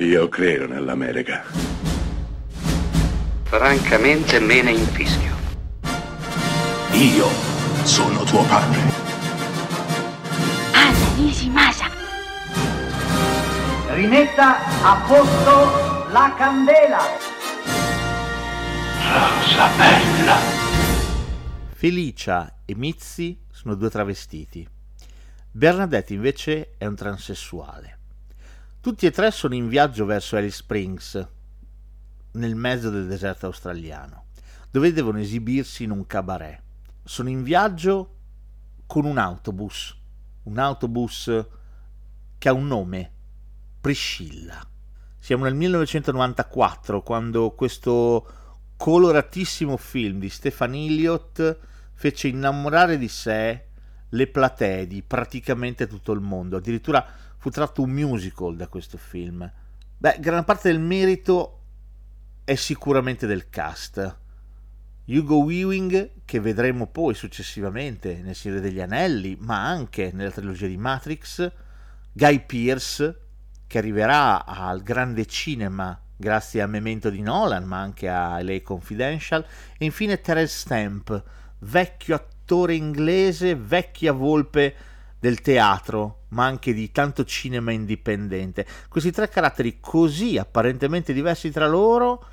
Io credo nell'America. Francamente me ne infischio. Io sono tuo padre. Anna Nishimasa. Rimetta a posto la candela. Rosa bella. Felicia e Mitzi sono due travestiti. Bernadette invece è un transessuale. Tutti e tre sono in viaggio verso Alice Springs, nel mezzo del deserto australiano, dove devono esibirsi in un cabaret. Sono in viaggio con un autobus, un autobus che ha un nome, Priscilla. Siamo nel 1994 quando questo coloratissimo film di Stefan Elliott fece innamorare di sé le platee di praticamente tutto il mondo. Addirittura fu tratto un musical da questo film. Beh, gran parte del merito è sicuramente del cast. Hugo Weaving, che vedremo poi successivamente nel Signore degli Anelli, ma anche nella trilogia di Matrix, Guy Pearce, che arriverà al grande cinema grazie a Memento di Nolan, ma anche a LA Confidential, e infine Terence Stamp, vecchio attore inglese, vecchia volpe del teatro, ma anche di tanto cinema indipendente. Questi tre caratteri così apparentemente diversi tra loro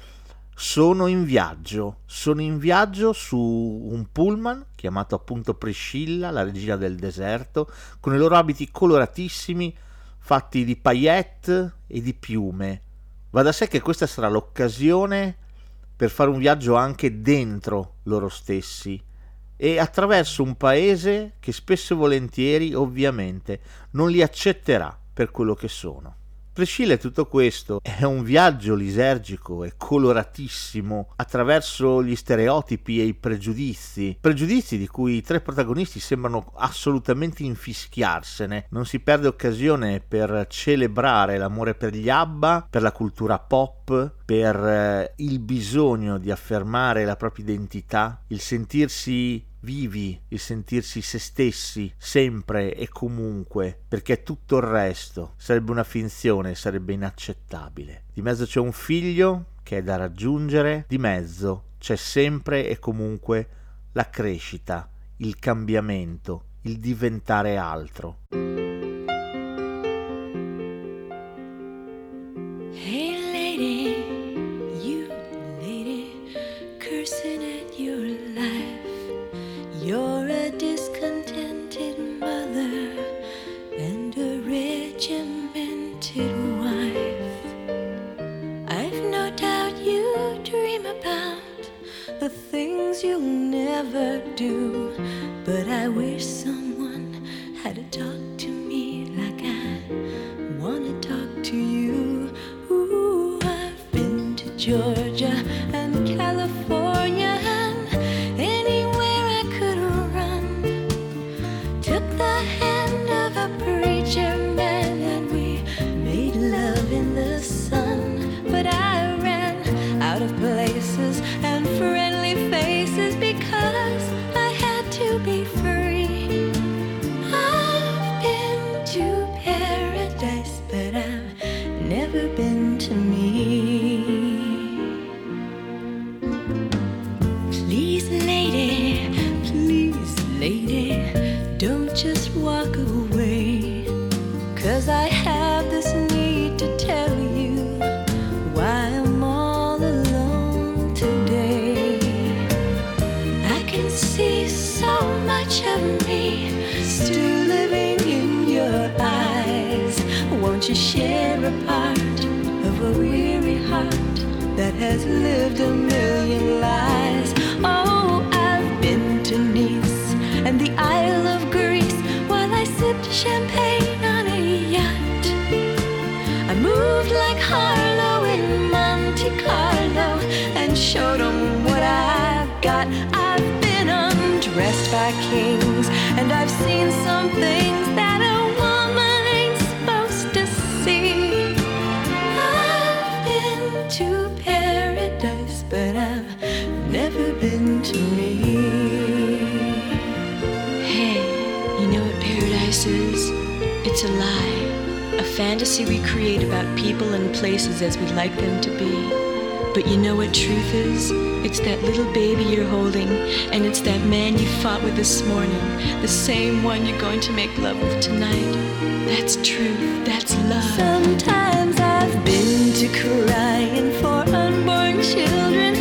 sono in viaggio, sono in viaggio su un pullman chiamato appunto Priscilla, la regina del deserto, con i loro abiti coloratissimi fatti di paillette e di piume. Va da sé che questa sarà l'occasione per fare un viaggio anche dentro loro stessi e attraverso un paese che spesso e volentieri ovviamente non li accetterà per quello che sono. Prescille tutto questo è un viaggio lisergico e coloratissimo attraverso gli stereotipi e i pregiudizi, pregiudizi di cui i tre protagonisti sembrano assolutamente infischiarsene. Non si perde occasione per celebrare l'amore per gli ABBA, per la cultura pop, per eh, il bisogno di affermare la propria identità, il sentirsi vivi, il sentirsi se stessi sempre e comunque, perché tutto il resto sarebbe una finzione, sarebbe inaccettabile. Di mezzo c'è un figlio che è da raggiungere, di mezzo c'è sempre e comunque la crescita, il cambiamento, il diventare altro. A discontented mother and a regimented wife. I've no doubt you dream about the things you'll never do, but I wish someone had a talk to me like I wanna talk to you. Ooh, I've been to Georgia. walk away. Cause I have this need to tell you why I'm all alone today. I can see so much of me still living in your eyes. Won't you share a part of a weary heart that has lived a million lives? kings, and I've seen some things that a woman ain't supposed to see. I've been to paradise, but I've never been to me. Hey, you know what paradise is? It's a lie, a fantasy we create about people and places as we like them to be. But you know what truth is? It's that little baby you're holding, and it's that man you fought with this morning, the same one you're going to make love with tonight. That's truth, that's love. Sometimes I've been to crying for unborn children.